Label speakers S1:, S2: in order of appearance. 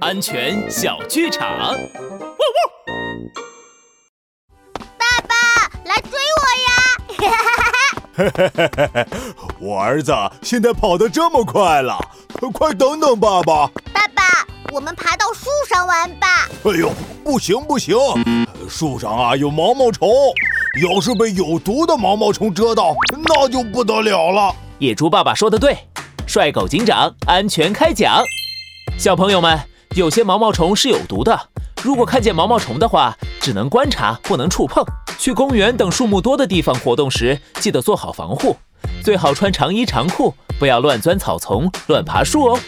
S1: 安全小剧场。
S2: 爸爸，来追我
S3: 呀！我儿子现在跑得这么快了，快等等爸爸！
S2: 爸爸，我们爬到树上玩吧！
S3: 哎呦，不行不行，树上啊有毛毛虫，要是被有毒的毛毛虫蛰到，那就不得了了。
S1: 野猪爸爸说的对，帅狗警长安全开讲。小朋友们，有些毛毛虫是有毒的，如果看见毛毛虫的话，只能观察，不能触碰。去公园等树木多的地方活动时，记得做好防护，最好穿长衣长裤，不要乱钻草丛、乱爬树哦。